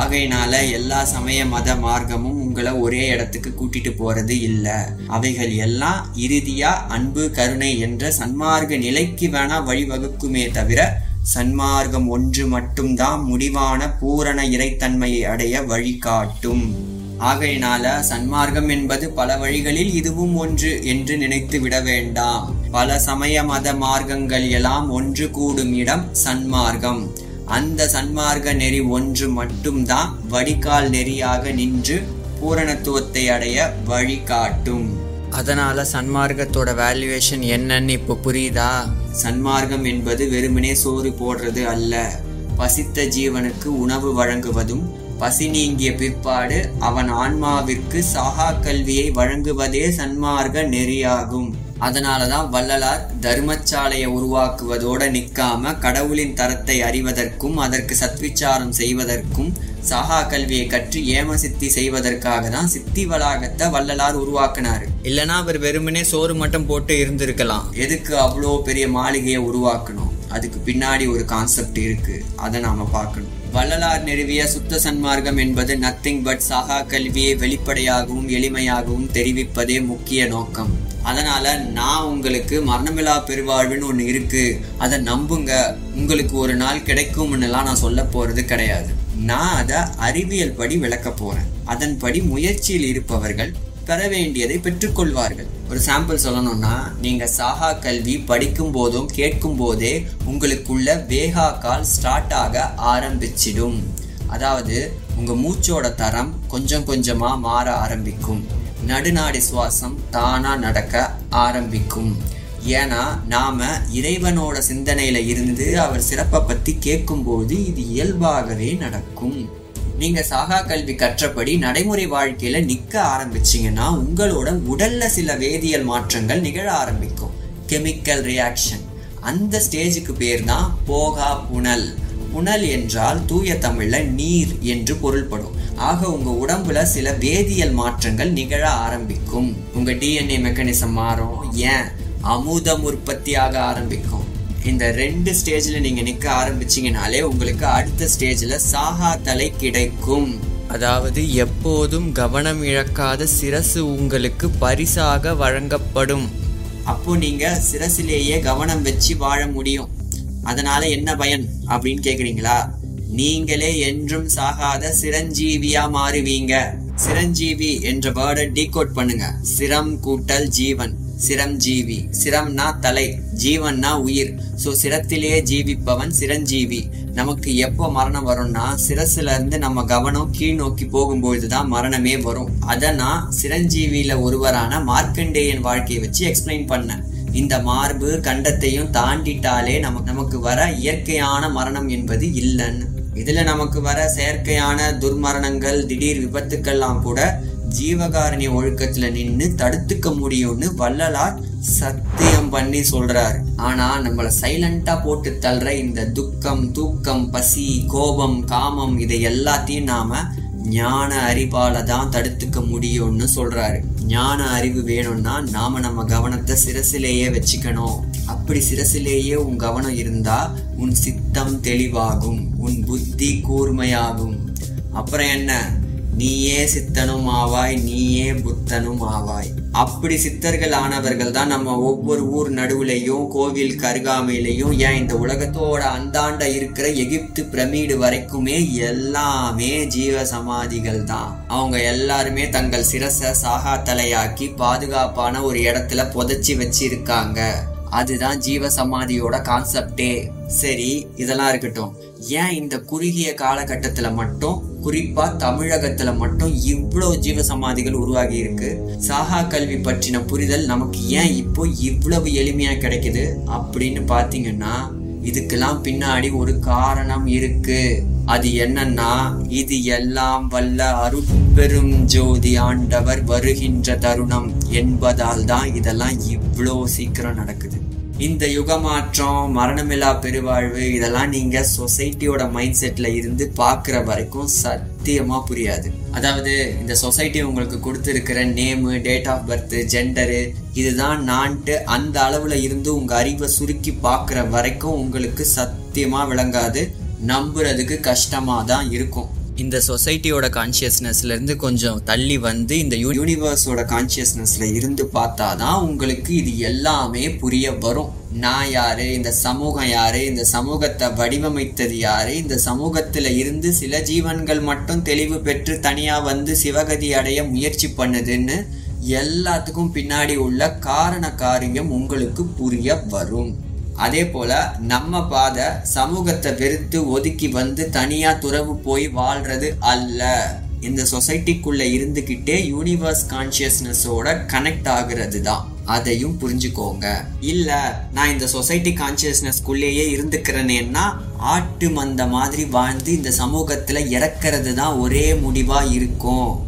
ஆகையினால எல்லா சமய மத மார்க்கமும் உங்களை ஒரே இடத்துக்கு கூட்டிட்டு போறது இல்ல. அவைகள் எல்லாம் இறுதியா அன்பு கருணை என்ற சன்மார்க்க நிலைக்கு வேணா வழிவகுக்குமே தவிர சன்மார்க்கம் ஒன்று மட்டும்தான் முடிவான பூரண இறைத்தன்மையை அடைய வழிகாட்டும். ஆகையினால சன்மார்க்கம் என்பது பல வழிகளில் இதுவும் ஒன்று என்று நினைத்து விட வேண்டாம். பல சமய மத மார்க்கங்கள் எல்லாம் ஒன்று கூடும் இடம் சன்மார்க்கம். அந்த சன்மார்க்க நெறி ஒன்று மட்டும்தான் வடிகால் நெறியாக நின்று பூரணத்துவத்தை அடைய வழிகாட்டும் அதனால சன்மார்க்கத்தோட வேல்யூவேஷன் என்னன்னு இப்போ புரியுதா? சன்மார்க்கம் என்பது வெறுமனே சோறு போடுறது அல்ல. பசித்த ஜீவனுக்கு உணவு வழங்குவதும் பசி நீங்கிய பிற்பாடு அவன் ஆன்மாவிற்கு சாகா கல்வியை வழங்குவதே சன்மார்க்க நெறியாகும். அதனாலதான் வள்ளலார் தர்மச்சாலையை உருவாக்குவதோட நிக்காம கடவுளின் தரத்தை அறிவதற்கும் அதற்கு சத்விச்சாரம் செய்வதற்கும் சகா கல்வியை கற்று ஏம சித்தி செய்வதற்காக தான் சித்தி வளாகத்தை வள்ளலார் உருவாக்குனாரு. இல்லனா அவர் வெறுமனே சோறு மட்டும் போட்டு இருந்திருக்கலாம். எதுக்கு அவ்வளோ பெரிய மாளிகையை உருவாக்கணும்? அதுக்கு பின்னாடி ஒரு கான்செப்ட் இருக்கு. அதை நாம பார்க்கணும். வள்ளலார் நிறுவிய சுத்த சன்மார்க்கம் என்பது நத்திங் பட் சகா கல்வியை வெளிப்படையாகவும் எளிமையாகவும் தெரிவிப்பதே முக்கிய நோக்கம். அதனால நான் உங்களுக்கு மரணமில்லா பெருவாழ்வுன்னு ஒன்று இருக்கு. அதை நம்புங்க. உங்களுக்கு ஒரு நாள் கிடைக்கும்னுலாம் நான் சொல்ல போறது கிடையாது. நான் அதை அறிவியல் படி விளக்க போறேன். அதன்படி முயற்சியில் இருப்பவர்கள் பெற வேண்டியதை பெற்றுக்கொள்வார்கள். ஒரு சாம்பிள் சொல்லணும்னா நீங்க சாகா கல்வி படிக்கும் போதும் கேட்கும் போதே உங்களுக்குள்ள வேகா கால் ஸ்டார்ட் ஆக ஆரம்பிச்சிடும். அதாவது உங்க மூச்சோட தரம் கொஞ்சம் கொஞ்சமா மாற ஆரம்பிக்கும். நடுநாடி சுவாசம் தானா நடக்க ஆரம்பிக்கும். ஏன்னா நாம இறைவனோட சிந்தனையில இருந்து அவர் சிறப்பை பத்தி கேட்கும்போது இது இயல்பாகவே நடக்கும். நீங்க சாகா கல்வி கற்றபடி நடைமுறை வாழ்க்கையில நிக்க ஆரம்பிச்சீங்கன்னா உங்களோட உடல்ல சில வேதியியல் மாற்றங்கள் நிகழ ஆரம்பிக்கும். கெமிக்கல் ரியாக்ஷன் அந்த ஸ்டேஜுக்கு பேர் தான் போகா புனல். புனல் என்றால் தூய தமிழ்ல நீர் என்று பொருள்படும். ஆக உங்க உடம்புல சில வேதியியல் மாற்றங்கள் நிகழ ஆரம்பிக்கும். உங்க டிஎன்ஏ மெக்கானிசம் மாறும். ஏன்? அமுதம் உற்பத்தியாக ஆரம்பிக்கும். இந்த ரெண்டு ஸ்டேஜ்ல நீங்க நிக்க ஆரம்பிச்சீங்கனாலே உங்களுக்கு அடுத்த ஸ்டேஜ்ல சாகா தலை கிடைக்கும். அதாவது எப்போதும் கவனம் இழக்காத சிரசு உங்களுக்கு பரிசாக வழங்கப்படும். அப்போ நீங்க சிரசிலேயே கவனம் வச்சு வாழ முடியும். அதனால என்ன பயன் அப்படின்னு கேக்குறீங்களா? நீங்களே என்றும் சாகாத சிரஞ்சீவியா மாறுவீங்க. சிரஞ்சீவி என்ற வேர்டை டீகோட் பண்ணுங்க. சிரம் கூட்டல் ஜீவன். சிரஞ்சீவி. சிரம்னா தலை ஜீவன்னா உயிர். சோ சிரத்திலேயே ஜீவிப்பவன் சிரஞ்சீவி. நமக்கு எப்போ மரணம் வரும்னா சிரசுல இருந்து நம்ம கவனம் கீழ் நோக்கி போகும்பொழுதுதான் மரணமே வரும். அத நான் சிரஞ்சீவியில ஒருவரான மார்க்கண்டேயன் வாழ்க்கையை வச்சு எக்ஸ்பிளைன் பண்ணேன். இந்த மார்பு கண்டத்தையும் தாண்டிட்டாலே நமக்கு நமக்கு வர இயற்கையான மரணம் என்பது இல்லைன்னு. இதுல நமக்கு வர செயற்கையான துர்மரணங்கள் திடீர் விபத்துக்கெல்லாம் கூட ஜீவகாரணி ஒழுக்கத்துல நின்று தடுத்துக்க முடியும்னு வள்ளலார் சத்தியம் பண்ணி சொல்றாரு. ஆனா நம்மள சைலண்டா போட்டு தள்ளுற இந்த துக்கம் தூக்கம் பசி கோபம் காமம் இதை எல்லாத்தையும் நாம ஞான அறிவால தான் தடுத்துக்க முடியும்னு சொல்றாரு. ஞான அறிவு வேணும்னா நாம நம்ம கவனத்தை சிரசிலேயே வச்சுக்கணும். அப்படி சிரசிலேயே உன் கவனம் இருந்தா உன் சித்தம் தெளிவாகும் உன் புத்தி கூர்மையாகும். அப்புறம் என்ன? நீயே சித்தனும் ஆவாய் நீயே புத்தனும் ஆவாய் அப்படி சித்தர்கள் ஆனவர்கள் தான் நம்ம ஒவ்வொரு ஊர் நடுவுலையும் கோவில் கருகாமையிலையும் ஏன் இந்த உலகத்தோட அந்தாண்ட இருக்கிற எகிப்து பிரமிடு வரைக்குமே எல்லாமே ஜீவ சமாதிகள் தான் அவங்க எல்லாருமே தங்கள் சிரச சாகா தலையாக்கி பாதுகாப்பான ஒரு இடத்துல புதைச்சி வச்சிருக்காங்க. அதுதான் ஜீவ சமாதியோட கான்செப்டே சரி இதெல்லாம் இருக்கட்டும். ஏன் இந்த குறுகிய காலகட்டத்தில் மட்டும் குறிப்பா தமிழகத்துல மட்டும் இவ்வளவு ஜீவ சமாதிகள் உருவாகி இருக்கு. சாகா கல்வி பற்றின புரிதல் நமக்கு ஏன் இப்போ இவ்வளவு எளிமையா கிடைக்குது? அப்படின்னு பாத்தீங்கன்னா இதுக்கெல்லாம் பின்னாடி ஒரு காரணம் இருக்கு. அது என்னன்னா இது எல்லாம் வல்ல அருப்பெரும் அருட்பெரும் ஜோதி ஆண்டவர் வருகின்ற தருணம் என்பதால் தான் இதெல்லாம் இவ்வளோ சீக்கிரம் நடக்குது. இந்த யுகமாற்றம் மரணமில்லா பெருவாழ்வு இதெல்லாம் நீங்க சொசைட்டியோட மைண்ட் செட்ல இருந்து பாக்குற வரைக்கும் சத்தியமா புரியாது. அதாவது இந்த சொசைட்டி உங்களுக்கு கொடுத்துருக்கிற name date of birth gender இதுதான் நான்ட்டு அந்த அளவுல இருந்து உங்க அறிவை சுருக்கி பார்க்குற வரைக்கும் உங்களுக்கு சத்தியமா விளங்காது. நம்புறதுக்கு கஷ்டமா தான் இருக்கும். இந்த சொசைட்டியோட கான்சியஸ்னஸ்ல இருந்து கொஞ்சம் தள்ளி வந்து இந்த யூனிவர்ஸோட கான்சியஸ்னஸ்ல இருந்து பார்த்தாதான் உங்களுக்கு இது எல்லாமே புரிய வரும். நான் யாரு இந்த சமூகம் யாரு இந்த சமூகத்தை வடிவமைத்தது யாரு இந்த சமூகத்துல இருந்து சில ஜீவன்கள் மட்டும் தெளிவு பெற்று தனியா வந்து சிவகதி அடைய முயற்சி பண்ணுதுன்னு எல்லாத்துக்கும் பின்னாடி உள்ள காரண காரியம் உங்களுக்கு புரிய வரும். அதே போல நம்ம பாதை சமூகத்தை வெறுத்து ஒதுக்கி வந்து தனியா துறவு போய் வாழ்றது அல்ல. இந்த சொசைட்டிக்குள்ள இருந்துகிட்டே யூனிவர்ஸ் கான்சியஸ்னஸோட கனெக்ட் ஆகுறது தான். அதையும் புரிஞ்சுக்கோங்க. இல்ல நான் இந்த சொசைட்டி கான்சியஸ்னஸ்குள்ளேயே இருந்துக்கிறேனேன்னா ஆட்டு மந்த மாதிரி வாழ்ந்து இந்த சமூகத்துல இறக்கிறது தான் ஒரே முடிவா இருக்கும்.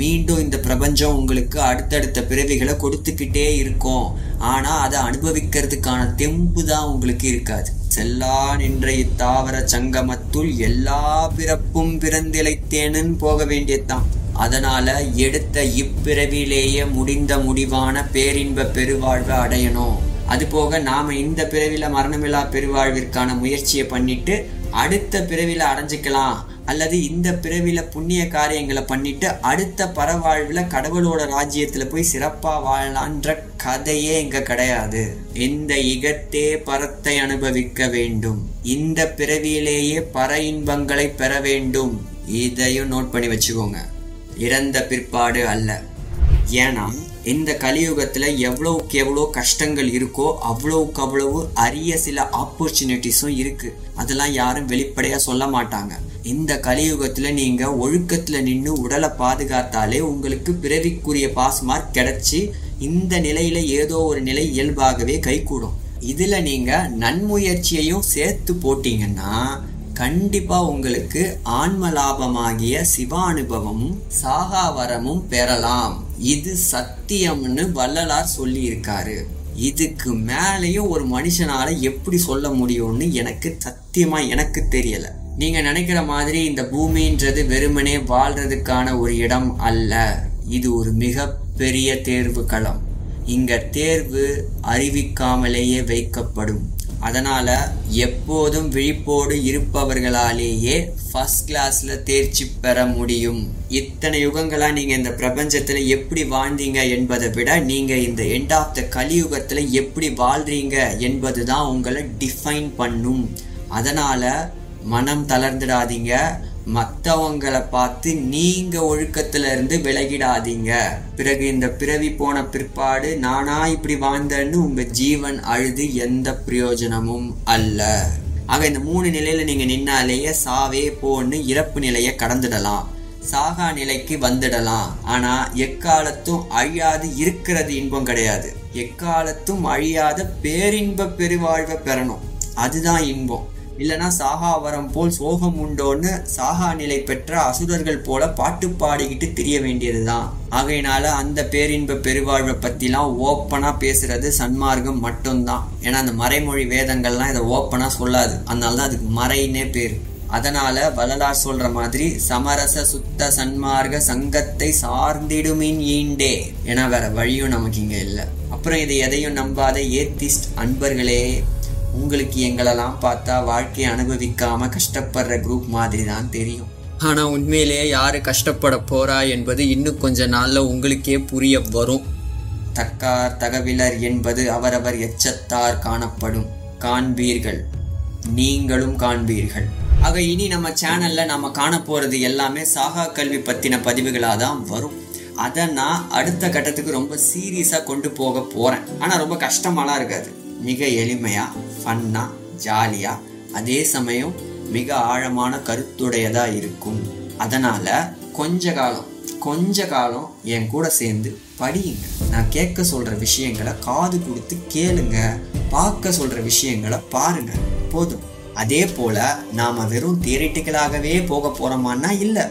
மீண்டும் இந்த பிரபஞ்சம் உங்களுக்கு அடுத்தடுத்த பிறவிகளை கொடுத்துக்கிட்டே இருக்கும். ஆனா அதை அனுபவிக்கிறதுக்கான தெம்பு தான் உங்களுக்கு இருக்காது. செல்லா நின்ற இத்தாவர சங்கமத்துள் எல்லா பிறப்பும் பிறந்திழைத்தேனுன்னு போக வேண்டியதுதான் அதனால எடுத்த இப்பிறவிலேயே முடிந்த முடிவான பேரின்ப பெருவாழ்வை அடையணும். அது போக நாம இந்த பிறவில மரணமில்லா பெருவாழ்விற்கான முயற்சியை பண்ணிட்டு அடுத்த பிறவில அடைஞ்சுக்கலாம். அல்லது இந்த பிறவில புண்ணிய காரியங்களை பண்ணிட்டு அடுத்த பரவாழ்வில் கடவுளோட ராஜ்யத்தில் போய் சிறப்பாக வாழலான்ற கதையே இங்க கிடையாது. இந்த இகத்தே பரத்தை அனுபவிக்க வேண்டும். இந்த பிறவியிலேயே பர இன்பங்களை பெற வேண்டும். இதையும் நோட் பண்ணி வச்சுக்கோங்க. இறந்த பிற்பாடு அல்ல. ஏன்னா இந்த கலியுகத்தில் எவ்வளவுக்கு எவ்வளோ கஷ்டங்கள் இருக்கோ அவ்வளவுக்கு அவ்வளவு அரிய சில ஆப்பர்ச்சுனிட்டிஸும் இருக்கு. அதெல்லாம் யாரும் வெளிப்படையாக சொல்ல மாட்டாங்க. இந்த கலியுகத்தில் நீங்கள் ஒழுக்கத்தில் நின்று உடலை பாதுகாத்தாலே உங்களுக்கு பிறவிக்குரிய பாஸ் மார்க் கிடச்சி இந்த நிலையில் ஏதோ ஒரு நிலை இயல்பாகவே கைகூடும். இதில் நீங்கள் நன்முயற்சியையும் சேர்த்து போட்டிங்கன்னா கண்டிப்பாக உங்களுக்கு ஆன்ம லாபமாகிய சிவானுபவமும் சாகாவரமும் பெறலாம். இது சத்தியம்னு வள்ளலார் சொல்லியிருக்காரு. இதுக்கு மேலேயும் ஒரு மனுஷனால எப்படி சொல்ல முடியும்னு எனக்கு சத்தியமாக எனக்கு தெரியலை. நீங்க நினைக்கிற மாதிரி இந்த பூமின்றது வெறுமனே வாழ்றதுக்கான ஒரு இடம் அல்ல. இது ஒரு மிக பெரிய தேர்வு களம். இங்க தேர்வு அறிவிக்காமலேயே வைக்கப்படும். அதனால எப்போதும் விழிப்போடு இருப்பவர்களாலேயே ஃபர்ஸ்ட் கிளாஸ்ல தேர்ச்சி பெற முடியும். இத்தனை யுகங்களா நீங்க இந்த பிரபஞ்சத்துல எப்படி வாழ்ந்தீங்க என்பதை விட நீங்க இந்த எண்ட் ஆஃப் த கலியுகத்துல எப்படி வாழ்றீங்க என்பதுதான் உங்களை டிஃபைன் பண்ணும். அதனால மனம் தளர்ந்துடாதீங்க. மற்றவங்களை பார்த்து நீங்க ஒழுக்கத்துல இருந்து விலகிடாதீங்க. பிறகு இந்த பிறவி போன பிற்பாடு நானா இப்படி வாழ்ந்தேன்னு உங்க ஜீவன் அழுது எந்த பிரயோஜனமும் அல்ல. ஆக இந்த மூணு நிலையில நீங்க நின்னாலேயே சாவே போன்னு இறப்பு நிலையை கடந்துடலாம். சாகா நிலைக்கு வந்துடலாம். ஆனா எக்காலத்தும் அழியாது இருக்கிறது இன்பம் கிடையாது. எக்காலத்தும் அழியாத பேரின்ப பெருவாழ்வை பெறணும். அதுதான் இன்பம். இல்லனா சாகாவரம் போல் சோகம் உண்டோன்னு சாகா நிலை பெற்ற அசுரர்கள் போல பாட்டு பாடிக்கிட்டு தெரிய வேண்டியதுதான். ஆகையினால அந்த பேரின்ப பெருவாழ்வை பத்திலாம் ஓப்பனா பேசுறது சன்மார்க்கம் மட்டும்தான். ஏன்னா அந்த மறைமொழி வேதங்கள்லாம் இதை ஓப்பனா சொல்லாது. அதனால தான் அதுக்கு மறைன்னே பேர். அதனால வள்ளலார் சொல்ற மாதிரி சமரச சுத்த சன்மார்க்க சங்கத்தை சார்ந்திடுமின் ஈண்டே. ஏன்னா வேற வழியும் நமக்கு இங்க இல்லை. அப்புறம் இதை எதையும் நம்பாத ஏத்திஸ்ட் அன்பர்களே. உங்களுக்கு எங்களெல்லாம் பார்த்தா வாழ்க்கையை அனுபவிக்காம கஷ்டப்படுற குரூப் மாதிரி தான் தெரியும். ஆனா உண்மையிலேயே யாரு கஷ்டப்பட போறா என்பது இன்னும் கொஞ்ச நாள்ல உங்களுக்கே புரிய வரும். தக்கார் தகவிலர் என்பது அவரவர் எச்சத்தார் காணப்படும். காண்பீர்கள். நீங்களும் காண்பீர்கள். ஆக இனி நம்ம சேனல்ல நம்ம காண போறது எல்லாமே சாகா கல்வி பத்தின பதிவுகளா தான் வரும். அதை நான் அடுத்த கட்டத்துக்கு ரொம்ப சீரியஸா கொண்டு போக போறேன். ஆனா ரொம்ப கஷ்டமாலாம் இருக்காது. மிக எளிமையாக ஃபன்னாக ஜாலியாக அதே சமயம் மிக ஆழமான கருத்துடையதாக இருக்கும். அதனால் கொஞ்ச காலம் கொஞ்ச காலம் என் கூட சேர்ந்து படியுங்க. நான் கேட்க சொல்கிற விஷயங்களை காது கொடுத்து கேளுங்க. பார்க்க சொல்கிற விஷயங்களை பாருங்க. போதும். அதே போல் நாம் வெறும் தியரிட்டிக்கலாகவே போக போகிறோமான்னா இல்லை.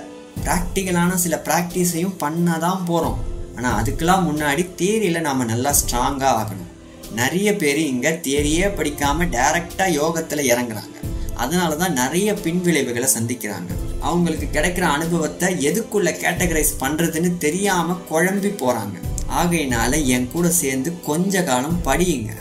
ப்ராக்டிக்கலான சில ப்ராக்டிஸையும் பண்ண தான் போகிறோம் ஆனால் அதுக்கெலாம் முன்னாடி தியரியில் நாம் நல்லா ஸ்ட்ராங்காக ஆகணும். நிறைய பேர் இங்கே தேரியே படிக்காமல் டைரெக்டாக யோகத்தில் இறங்குறாங்க. அதனால தான் நிறைய பின்விளைவுகளை சந்திக்கிறாங்க. அவங்களுக்கு கிடைக்கிற அனுபவத்தை எதுக்குள்ள கேட்டகரைஸ் பண்ணுறதுன்னு தெரியாமல் குழம்பி போகிறாங்க ஆகையினால என் கூட சேர்ந்து கொஞ்ச காலம் படியுங்க.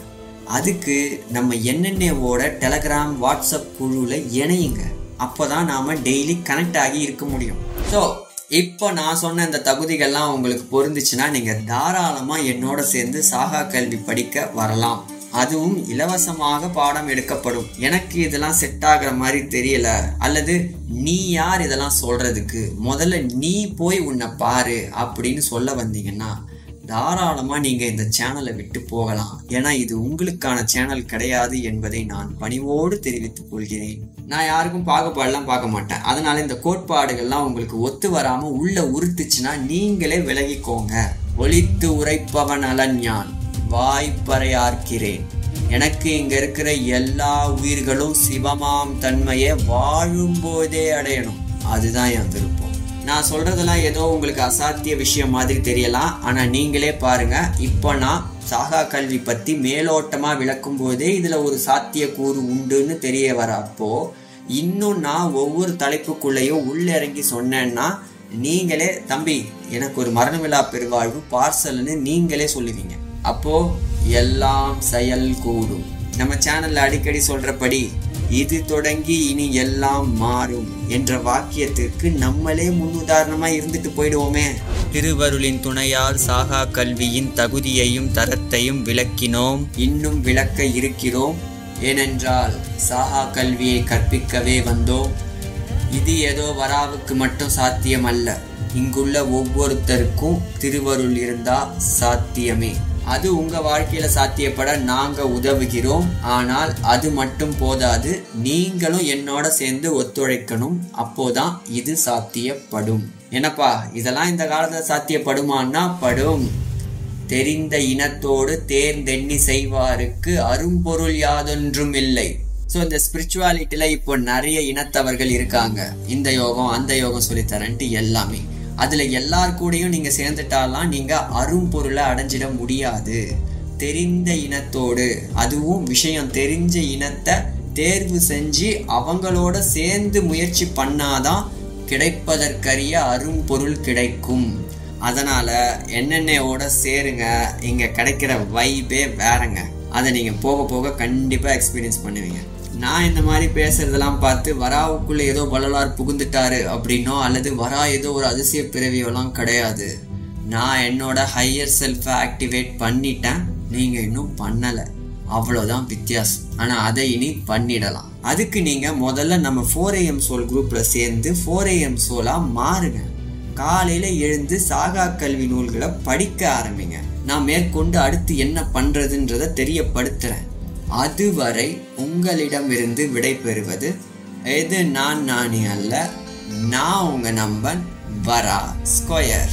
அதுக்கு நம்ம என்னென்னவோட டெலகிராம் வாட்ஸ்அப் குழுவில் இணையுங்க. அப்போ தான் நாம் டெய்லி கனெக்ட் ஆகி இருக்க முடியும். ஸோ இப்போ நான் சொன்ன இந்த தகுதிகள்லாம் உங்களுக்கு பொருந்துச்சுன்னா நீங்கள் தாராளமாக என்னோட சேர்ந்து சாகா கல்வி படிக்க வரலாம். அதுவும் இலவசமாக பாடம் எடுக்கப்படும். எனக்கு இதெல்லாம் செட் ஆகிற மாதிரி தெரியல. அல்லது நீ யார் இதெல்லாம் சொல்றதுக்கு? முதல்ல நீ போய் உன்னை பாரு அப்படின்னு சொல்ல வந்தீங்கன்னா தாராளமாக நீங்கள் இந்த சேனலை விட்டு போகலாம். ஏன்னா இது உங்களுக்கான சேனல் கிடையாது என்பதை நான் பணிவோடு தெரிவித்துக் கொள்கிறேன். நான் யாருக்கும் பாகுபாடெல்லாம் பார்க்க மாட்டேன். அதனால இந்த கோட்பாடுகள்லாம் உங்களுக்கு ஒத்து வராமல் உள்ள உறுத்துச்சுன்னா நீங்களே விலகிக்கோங்க. ஒழித்து உரைப்பவன் அலன் யான். வாய்ப்பறையார்க்கிறேன். எனக்கு இங்க இருக்கிற எல்லா உயிர்களும் சிவமாம் தன்மையை வாழும்போதே அடையணும். அதுதான் என் விருப்பம். நான் சொல்றதெல்லாம் ஏதோ உங்களுக்கு அசாத்திய விஷயம் மாதிரி தெரியலாம். ஆனா நீங்களே பாருங்க இப்போ நான் சாகா கல்வி பத்தி மேலோட்டமா விளக்கும் போதே இதுல ஒரு சாத்திய கூறு உண்டுன்னு தெரிய வரப்போ இன்னும் நான் ஒவ்வொரு தலைப்புக்குள்ளேயும் உள்ளிறங்கி சொன்னேன்னா நீங்களே தம்பி எனக்கு ஒரு மரணமில்லா பெருவாழ்வு பார்சல்னு நீங்களே சொல்லுவீங்க. அப்போ எல்லாம் செயல் கூடும் நம்ம சேனல்ல அடிக்கடி சொல்றபடி இது தொடங்கி இனி எல்லாம் மாறும் என்ற வாக்கியத்திற்கு நம்மளே முன்னுதாரணமா இருந்துட்டு போயிடுவோமே. திருவருளின் துணையால் சாகா கல்வியின் தகுதியையும் தரத்தையும் விளக்கினோம். இன்னும் விளக்க இருக்கிறோம். ஏனென்றால் சாகா கல்வியை கற்பிக்கவே வந்தோம். இது ஏதோ வராவுக்கு மட்டும் சாத்தியம் அல்ல இங்குள்ள ஒவ்வொருத்தருக்கும் திருவருள் இருந்தா சாத்தியமே. அது உங்க வாழ்க்கையில சாத்தியப்பட நாங்க உதவுகிறோம். ஆனால் அது மட்டும் போதாது நீங்களும் என்னோட சேர்ந்து ஒத்துழைக்கணும். அப்போதான் இது சாத்தியப்படும். என்னப்பா இதெல்லாம் இந்த காலத்துல சாத்தியப்படுமான்னா படும். தெரிந்த இனத்தோடு தேர்ந்தெண்ணி செய்வாருக்கு அரும்பொருள் யாதொன்றும் இல்லை. ஸோ இந்த ஸ்பிரிச்சுவாலிட்டியில் இப்போ நிறைய இனத்தவர்கள் இருக்காங்க. இந்த யோகம் அந்த யோகம் சொல்லித்தரன்ட்டு எல்லாமே. அதில் எல்லார் கூடயும் நீங்கள் சேர்ந்துட்டாலாம் நீங்கள் அரும்பொருளை அடைஞ்சிட முடியாது. தெரிந்த இனத்தோடு அதுவும் விஷயம் தெரிஞ்ச இனத்தை தேர்வு செஞ்சு அவங்களோட சேர்ந்து முயற்சி பண்ணாதான் கிடைப்பதற்கரிய அரும்பொருள் கிடைக்கும். அதனால் என்னென்னோட சேருங்க இங்கே கிடைக்கிற வைபே வேறங்க. அதை நீங்கள் போக போக கண்டிப்பாக எக்ஸ்பீரியன்ஸ் பண்ணுவீங்க. நான் இந்த மாதிரி பேசுறதெல்லாம் பார்த்து வராவுக்குள்ள ஏதோ வள்ளலார் புகுந்துட்டாரு அப்படின்னோ அல்லது வரா ஏதோ ஒரு அதிசய பிறவியோலாம் கிடையாது. நான் என்னோட ஹையர் செல்ஃபை ஆக்டிவேட் பண்ணிட்டேன். நீங்க இன்னும் பண்ணல. அவ்வளோதான் வித்தியாசம். ஆனால் அதை இனி பண்ணிடலாம். அதுக்கு நீங்கள் முதல்ல நம்ம ஃபோர் ஏஎம் சோல் குரூப்பில் சேர்ந்து ஃபோர் ஏஎம் சோலாக மாறுங்க. காலையில் எழுந்து சாகா கல்வி நூல்களை படிக்க ஆரம்பிங்க. நான் மேற்கொண்டு அடுத்து என்ன பண்ணுறதுன்றதை தெரியப்படுத்துகிறேன் அதுவரை உங்களிடமிருந்து விடை பெறுவது எது நான் நானி அல்ல நான் உங்க நம்பன் வரா ஸ்கொயர்.